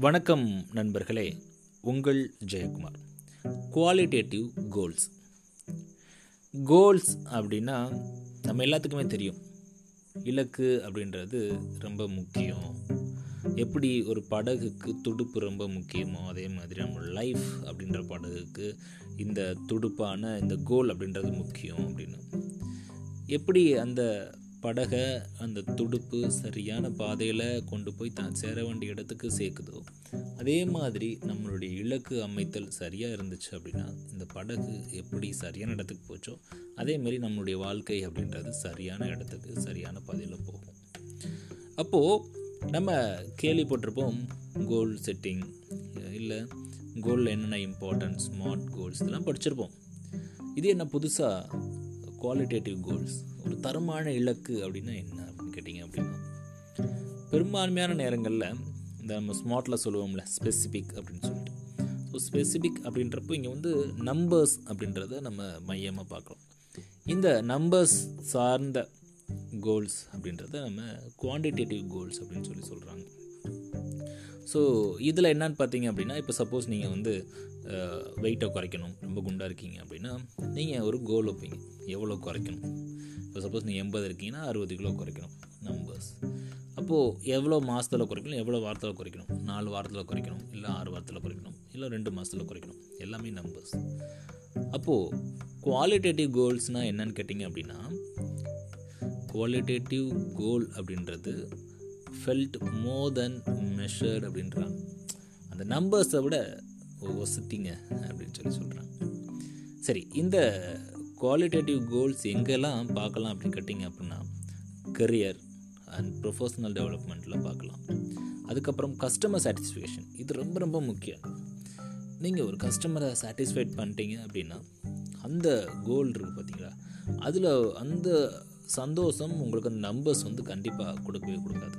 வணக்கம் நண்பர்களே உங்கள் ஜெயக்குமார். குவாலிட்டேட்டிவ் கோல்ஸ் கோல்ஸ் அப்படின்னா நம்ம எல்லாத்துக்குமே தெரியும். இலக்கு அப்படின்றது ரொம்ப முக்கியம். எப்படி ஒரு படகுக்கு துடுப்பு ரொம்ப முக்கியமோ அதே மாதிரி நம்ம லைஃப் அப்படின்ற படகுக்கு இந்த துடுப்பான இந்த கோல் அப்படின்றது முக்கியம் அப்படின்னு. எப்படி அந்த படகை அந்த துடுப்பு சரியான பாதையில் கொண்டு போய் தான் சேர வேண்டிய இடத்துக்கு சேர்க்குதோ அதே மாதிரி நம்மளுடைய இலக்கு அமைத்தல் சரியாக இருந்துச்சு அப்படின்னா இந்த படகு எப்படி சரியான இடத்துக்கு போச்சோ அதே மாதிரி நம்மளுடைய வாழ்க்கை அப்படின்றது சரியான இடத்துக்கு சரியான பாதையில் போகும். அப்போது நம்ம கேள்விப்பட்டிருப்போம் கோல் செட்டிங் இல்லை கோலில் என்னென்ன இம்பார்ட்டன்ஸ் ஸ்மார்ட் கோல்ஸ் இதெல்லாம் படிச்சிருப்போம். இது என்ன புதுசாக குவாலிட்டேட்டிவ் கோல்ஸ் ஒரு தரமான இலக்கு அப்படின்னா என்ன அப்படின்னு கேட்டிங்க அப்படின்னா பெரும்பான்மையான நேரங்களில் இந்த நம்ம ஸ்மார்ட்டில் சொல்லுவோம்ல ஸ்பெசிஃபிக் அப்படின்னு சொல்லிட்டு. ஸோ ஸ்பெசிஃபிக் அப்படின்றப்போ இங்கே வந்து நம்பர்ஸ் அப்படின்றத நம்ம மையமாக பார்க்குறோம். இந்த நம்பர்ஸ் சார்ந்த கோல்ஸ் அப்படின்றத நம்ம குவான்டிடேட்டிவ் கோல்ஸ் அப்படின்னு சொல்லி சொல்கிறாங்க ஸோ இதில் என்னன்னு பார்த்தீங்க அப்படின்னா இப்போ சப்போஸ் நீங்கள் வந்து வெயிட்டை குறைக்கணும் ரொம்ப குண்டாக இருக்கீங்க அப்படின்னா நீங்கள் ஒரு கோல் வைப்பீங்க. எவ்வளோ குறைக்கணும்? இப்போ சப்போஸ் நீங்கள் எண்பது இருக்கீங்கன்னா அறுபது கிலோ குறைக்கணும் நம்பர்ஸ் அப்போது எவ்வளோ மாதத்தில் குறைக்கணும்? எவ்வளோ வாரத்தில் குறைக்கணும்? நாலு வாரத்தில் குறைக்கணும் இல்லை ஆறு வாரத்தில் குறைக்கணும் இல்லை ரெண்டு மாதத்தில் குறைக்கணும். எல்லாமே நம்பர்ஸ் அப்போது குவாலிட்டேட்டிவ் கோல்ஸ்னால் என்னன்னு கேட்டிங்க அப்படின்னா குவாலிட்டேட்டிவ் கோல் அப்படின்றது ஃபெல்ட் மோர் தென் மெஷர்ட் அப்படின்றாங்க. அந்த நம்பர்ஸை விட ஒசிட்டிங்க அப்படின்னு சொல்லி சொல்கிறாங்க சரி இந்த குவாலிட்டேட்டிவ் கோல்ஸ் எங்கெல்லாம் பார்க்கலாம் அப்படின்னு கேட்டிங்க அப்படின்னா கரியர் அண்ட் ப்ரொஃபஷ்னல் டெவலப்மெண்ட்டில் பார்க்கலாம். அதுக்கப்புறம் கஸ்டமர் சாட்டிஸ்ஃபேக்ஷன் இது ரொம்ப ரொம்ப முக்கியம். நீங்கள் ஒரு கஸ்டமரை சாட்டிஸ்ஃபைட் பண்ணிட்டீங்க அப்படின்னா அந்த கோல் இருக்குது பார்த்தீங்களா அதில் அந்த சந்தோஷம் உங்களுக்கு அந்த நம்பர்ஸ் வந்து கண்டிப்பாக கொடுக்கவே கொடுக்காது.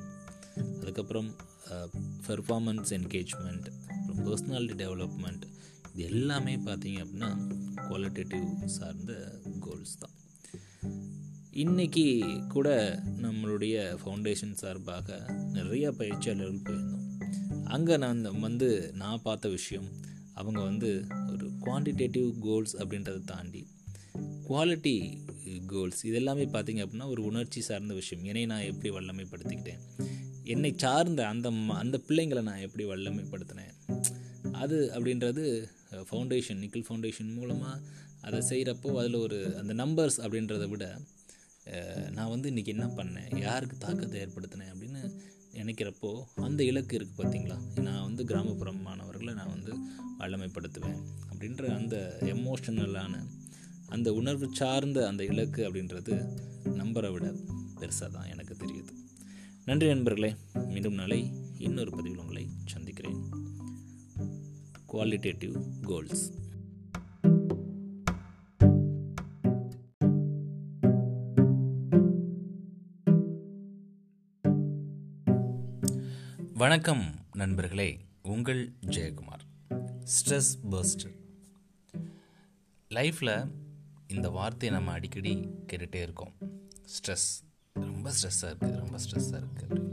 அதுக்கப்புறம் பெர்ஃபார்மன்ஸ் என்கேஜ்மெண்ட் அப்புறம் பர்சனாலிட்டி டெவலப்மெண்ட் இது எல்லாமே பார்த்தீங்க அப்படின்னா குவாலிட்டேட்டிவ் சார்ந்த கோல்ஸ் தான். இன்றைக்கி கூட நம்மளுடைய ஃபவுண்டேஷன் சார்பாக நிறைய பயிற்சியாளர்கள் போயிருந்தோம். அங்கே நான் வந்து நான் பார்த்த விஷயம் அவங்க வந்து ஒரு குவான்டிடேட்டிவ் கோல்ஸ் அப்படின்றத தாண்டி குவாலிட்டி கோல்ஸ் இதெல்லாமே பார்த்திங்க அப்படின்னா ஒரு உணர்ச்சி சார்ந்த விஷயம். என்னை நான் எப்படி வல்லமைப்படுத்திக்கிட்டேன்? என்னை சார்ந்த அந்த அந்த பிள்ளைங்களை நான் எப்படி வல்லமைப்படுத்தினேன்? அது அப்படின்றது ஃபவுண்டேஷன் நிக்கில் ஃபவுண்டேஷன் மூலமாக அதை செய்கிறப்போ அதில் ஒரு அந்த நம்பர்ஸ் அப்படின்றத விட நான் வந்து இன்றைக்கி என்ன பண்ணேன்? யாருக்கு தாக்கத்தை ஏற்படுத்தினேன் அப்படின்னு நினைக்கிறப்போ அந்த இலக்கு இருக்குது பார்த்தீங்களா நான் வந்து கிராமப்புறம் மாணவர்களை நான் வந்து வல்லமைப்படுத்துவேன் அப்படின்ற அந்த எமோஷனலான அந்த உணர்வு சார்ந்த அந்த இலக்கு அப்படின்றது நம்பரை விட பெருசாக தான் எனக்கு நன்றி நண்பர்களே. மீண்டும் நாளை இன்னொரு பதிவில் உங்களை சந்திக்கிறேன். குவாலிட்டேட்டிவ் கோல்ஸ் வணக்கம் நண்பர்களே. உங்கள் ஜெயக்குமார். ஸ்ட்ரெஸ் பர்ஸ்டர் லைஃப்பில் இந்த வார்த்தையை நம்ம அடிக்கடி கேட்டுகிட்டே இருக்கோம். ஸ்ட்ரெஸ் ரொம்ப ஸ்ட்ரெஸ்ஸாக இருக்குது ரொம்ப ஸ்ட்ரெஸ்ஸாக இருக்குது அப்படின்னு.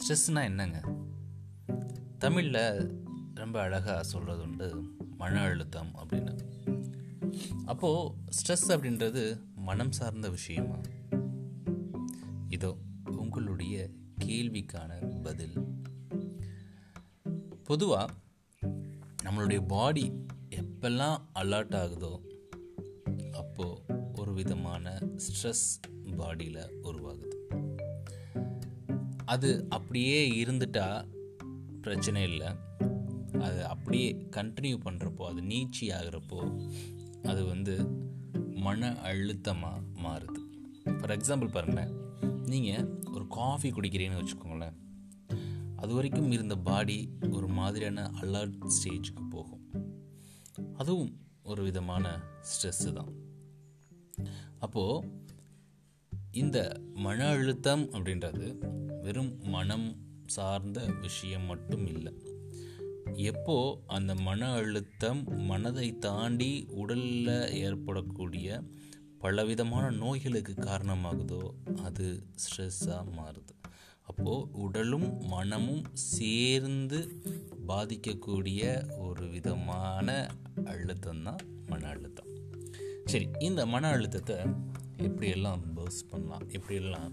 ஸ்ட்ரெஸ்னால் என்னங்க? தமிழில் ரொம்ப அழகாக சொல்கிறது உண்டு மன அழுத்தம் அப்படின்னு. அப்போது ஸ்ட்ரெஸ் அப்படின்றது மனம் சார்ந்த விஷயமா? இதோ உங்களுடைய கேள்விக்கான பதில். பொதுவாக நம்மளுடைய பாடி எப்பெல்லாம் அலர்ட் ஆகுதோ அப்போது ஒரு விதமான ஸ்ட்ரெஸ் பாடியில் உருவாகுது. அது அப்படியே இருந்துட்டா பிரச்சனை இல்லை. அது அப்படியே கண்டினியூ பண்ணுறப்போ அது நீச்சி ஆகிறப்போ அது வந்து மன அழுத்தமாக மாறுது. ஃபார் எக்ஸாம்பிள் பாருங்களேன். நீங்கள் ஒரு காஃபி குடிக்கிறீங்கன்னு வச்சுக்கோங்களேன். அது வரைக்கும் இருந்த பாடி ஒரு மாதிரியான அலர்ட் ஸ்டேஜுக்கு போகும். அதுவும் ஒரு விதமான ஸ்ட்ரெஸ்ஸு தான். அப்போது இந்த மன அழுத்தம் அப்படின்றது வெறும் மனம் சார்ந்த விஷயம் மட்டும் இல்லை. எப்போ அந்த மன அழுத்தம் மனதை தாண்டி உடலில் ஏற்படக்கூடிய பலவிதமான நோய்களுக்கு காரணமாகுதோ அது ஸ்ட்ரெஸ்ஸாக மாறுது. அப்போது உடலும் மனமும் சேர்ந்து பாதிக்கக்கூடிய ஒரு விதமான அழுத்தம் தான் மன அழுத்தம். சரி இந்த மன அழுத்தத்தை எப்படியெல்லாம் பர்ஸ் பண்ணலாம் எப்படியெல்லாம்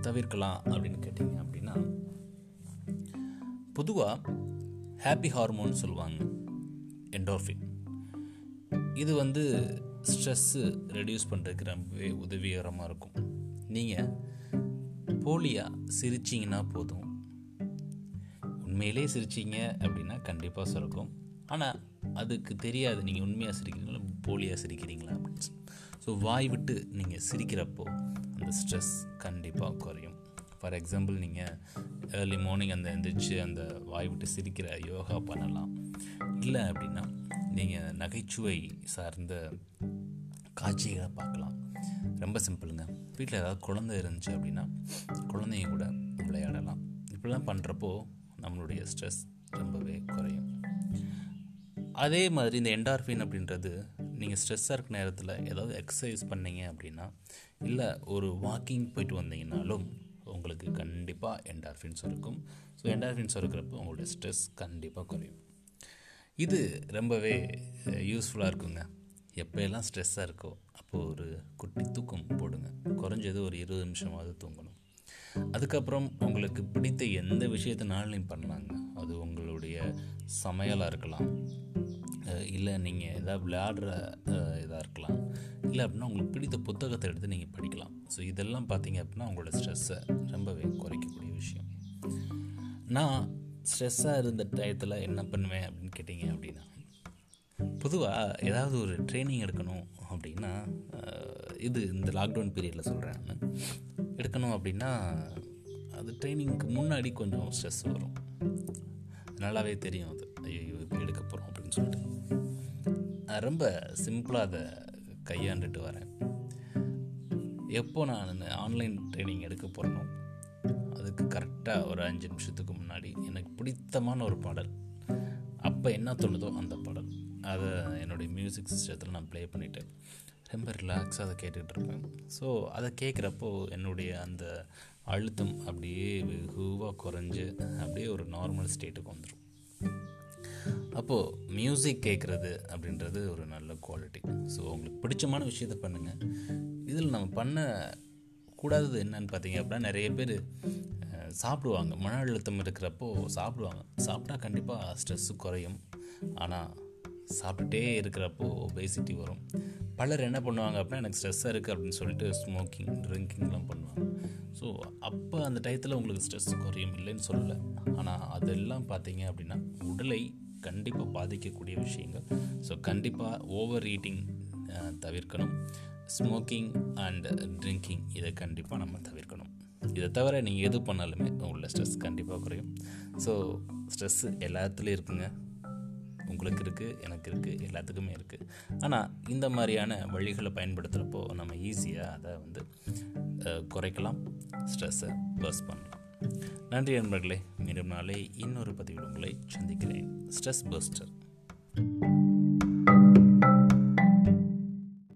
தவிர்க்கலாம் அப்படின்னு கேட்டிங்க அப்படின்னா பொதுவாக ஹாப்பி ஹார்மோன் சொல்லுவாங்க என்டோர்ஃபின் இது வந்து ஸ்ட்ரெஸ்ஸு ரெடியூஸ் பண்ணுறதுக்கு ரொம்பவே உதவிகரமாக இருக்கும். நீங்கள் போலியாக சிரிச்சிங்கன்னா போதும். உண்மையிலே சிரிச்சிங்க அப்படின்னா கண்டிப்பாக சுரக்கும் ஆனால் அதுக்கு தெரியாது. நீங்கள் உண்மையாக சிரிக்கிறீங்களா போலியாக சிரிக்கிறீங்களா? ஸோ வாய் விட்டு நீங்கள் சிரிக்கிறப்போ அந்த ஸ்ட்ரெஸ் கண்டிப்பாக குறையும். ஃபார் எக்ஸாம்பிள் நீங்கள் ஏர்லி மார்னிங் அந்த எந்திரிச்சு அந்த வாய் விட்டு சிரிக்கிற யோகா பண்ணலாம். இல்லை அப்படின்னா நீங்கள் நகைச்சுவை சார்ந்த காட்சிகளை பார்க்கலாம். ரொம்ப சிம்பிளுங்க வீட்டில் ஏதாவது குழந்தை இருந்துச்சு அப்படின்னா குழந்தைங்க கூட விளையாடலாம். இப்படிலாம் பண்ணுறப்போ நம்மளுடைய ஸ்ட்ரெஸ் ரொம்பவே குறையும். அதே மாதிரி இந்த என்டார்ஃபின் அப்படின்றது நீங்கள் ஸ்ட்ரெஸ்ஸாக இருக்க நேரத்தில் ஏதாவது எக்ஸசைஸ் பண்ணீங்க அப்படின்னா இல்லை ஒரு வாக்கிங் போயிட்டு வந்தீங்கனாலும் உங்களுக்கு கண்டிப்பாக என்டார்ஃபின்ஸ் இருக்கும். ஸோ என்டார்ஃபின்ஸ் இருக்கிறப்போ உங்களுடைய ஸ்ட்ரெஸ் கண்டிப்பாக குறையும். இது ரொம்பவே யூஸ்ஃபுல்லாக இருக்குங்க. எப்போயெல்லாம் ஸ்ட்ரெஸ்ஸாக இருக்கோ அப்போது ஒரு குட்டி தூக்கம் போடுங்க. குறைஞ்சது ஒரு இருபது நிமிஷமாவது தூங்கணும். அதுக்கப்புறம் உங்களுக்கு பிடித்த எந்த விஷயத்தினாலும் நீங்கள் பண்ணலாங்க. அது உங்களுடைய சமையலாக இருக்கலாம். இல்லை நீங்கள் எதாவது விளையாடுற இதாக இருக்கலாம். இல்லை அப்படின்னா உங்களுக்கு பிடித்த புத்தகத்தை எடுத்து நீங்கள் படிக்கலாம். ஸோ இதெல்லாம் பார்த்தீங்க அப்படின்னா உங்களோட ஸ்ட்ரெஸ்ஸை ரொம்பவே குறைக்கக்கூடிய விஷயம். நான் ஸ்ட்ரெஸ்ஸாக இருந்த டயத்தில் என்ன பண்ணுவேன் அப்படின்னு கேட்டிங்க அப்படின்னா பொதுவாக ஏதாவது ஒரு ட்ரைனிங் எடுக்கணும் அப்படின்னா இது இந்த லாக்டவுன் பீரியடில் சொல்கிறேன் எடுக்கணும் அப்படின்னா அது ட்ரைனிங்க்கு முன்னாடி கொஞ்சம் ஸ்ட்ரெஸ் வரும். நல்லாவே தெரியும் அது. ஐயோ இப்போ எடுக்க போகிறோம் அப்படின்னு சொல்லிட்டு ரொம்ப சிம்பிளாக அதை கையாண்டுட்டு வரேன். எப்போ நான் ஆன்லைன் ட்ரைனிங் எடுக்க போகிறனோ அதுக்கு கரெக்டாக ஒரு அஞ்சு நிமிஷத்துக்கு முன்னாடி எனக்கு பிடித்தமான ஒரு பாடல். அப்போ என்ன தோணுதோ அந்த பாடல். அதை என்னுடைய மியூசிக் சிஸ்டத்தில் நான் ப்ளே பண்ணிவிட்டு ரொம்ப ரிலாக்ஸாக அதை கேட்டுக்கிட்டு இருப்பேன். ஸோ அதை கேட்குறப்போ என்னுடைய அந்த அழுத்தம் அப்படியே வெகுவாக குறைஞ்சு அப்படியே ஒரு நார்மல் ஸ்டேட்டுக்கு வந்துடும் அப்போது மியூசிக் கேட்குறது அப்படின்றது ஒரு நல்ல குவாலிட்டி ஸோ உங்களுக்கு பிடிச்சமான விஷயத்த பண்ணுங்கள் இதில் நம்ம பண்ண கூடாதது என்னன்னு பார்த்தீங்க அப்படின்னா நிறைய பேர் சாப்பிடுவாங்க. மன அழுத்தம் இருக்கிறப்போ சாப்பிடுவாங்க. சாப்பிட்டா கண்டிப்பாக ஸ்ட்ரெஸ்ஸு குறையும். ஆனால் சாப்பிட்டுட்டே இருக்கிறப்போ ஒபேசிட்டி வரும். பலர் என்ன பண்ணுவாங்க அப்படின்னா எனக்கு ஸ்ட்ரெஸ்ஸாக இருக்குது அப்படின்னு சொல்லிட்டு ஸ்மோக்கிங் ட்ரிங்கிங்லாம் பண்ணுவாங்க. ஸோ அப்போ அந்த டயத்தில் உங்களுக்கு ஸ்ட்ரெஸ் குறையும் இல்லைன்னு சொல்லலை. ஆனால் அதெல்லாம் பார்த்தீங்க அப்படின்னா உடலை கண்டிப்பாக பாதிக்கக்கூடிய விஷயங்கள். ஸோ கண்டிப்பாக ஓவர் ஈட்டிங் தவிர்க்கணும். ஸ்மோக்கிங் அண்ட் ட்ரிங்கிங் இதை கண்டிப்பாக நம்ம தவிர்க்கணும். இதை தவிர நீங்கள் எது பண்ணாலுமே உள்ள ஸ்ட்ரெஸ் கண்டிப்பாக குறையும். ஸோ ஸ்ட்ரெஸ்ஸு எல்லாத்துலேயும் இருக்குங்க. உங்களுக்கு இருக்குது எனக்கு இருக்குது எல்லாத்துக்குமே இருக்குது ஆனால் இந்த மாதிரியான வழிகளை பயன்படுத்துகிறப்போ நம்ம ஈஸியாக அதை வந்து குறைக்கலாம். ஸ்ட்ரெஸ்ஸை பர்ஸ் பண்ணலாம். நன்றி நண்பர்களே மீண்டும் நாளை இன்னொரு பதிவில் உங்களை சந்திக்கிறேன். Stress buster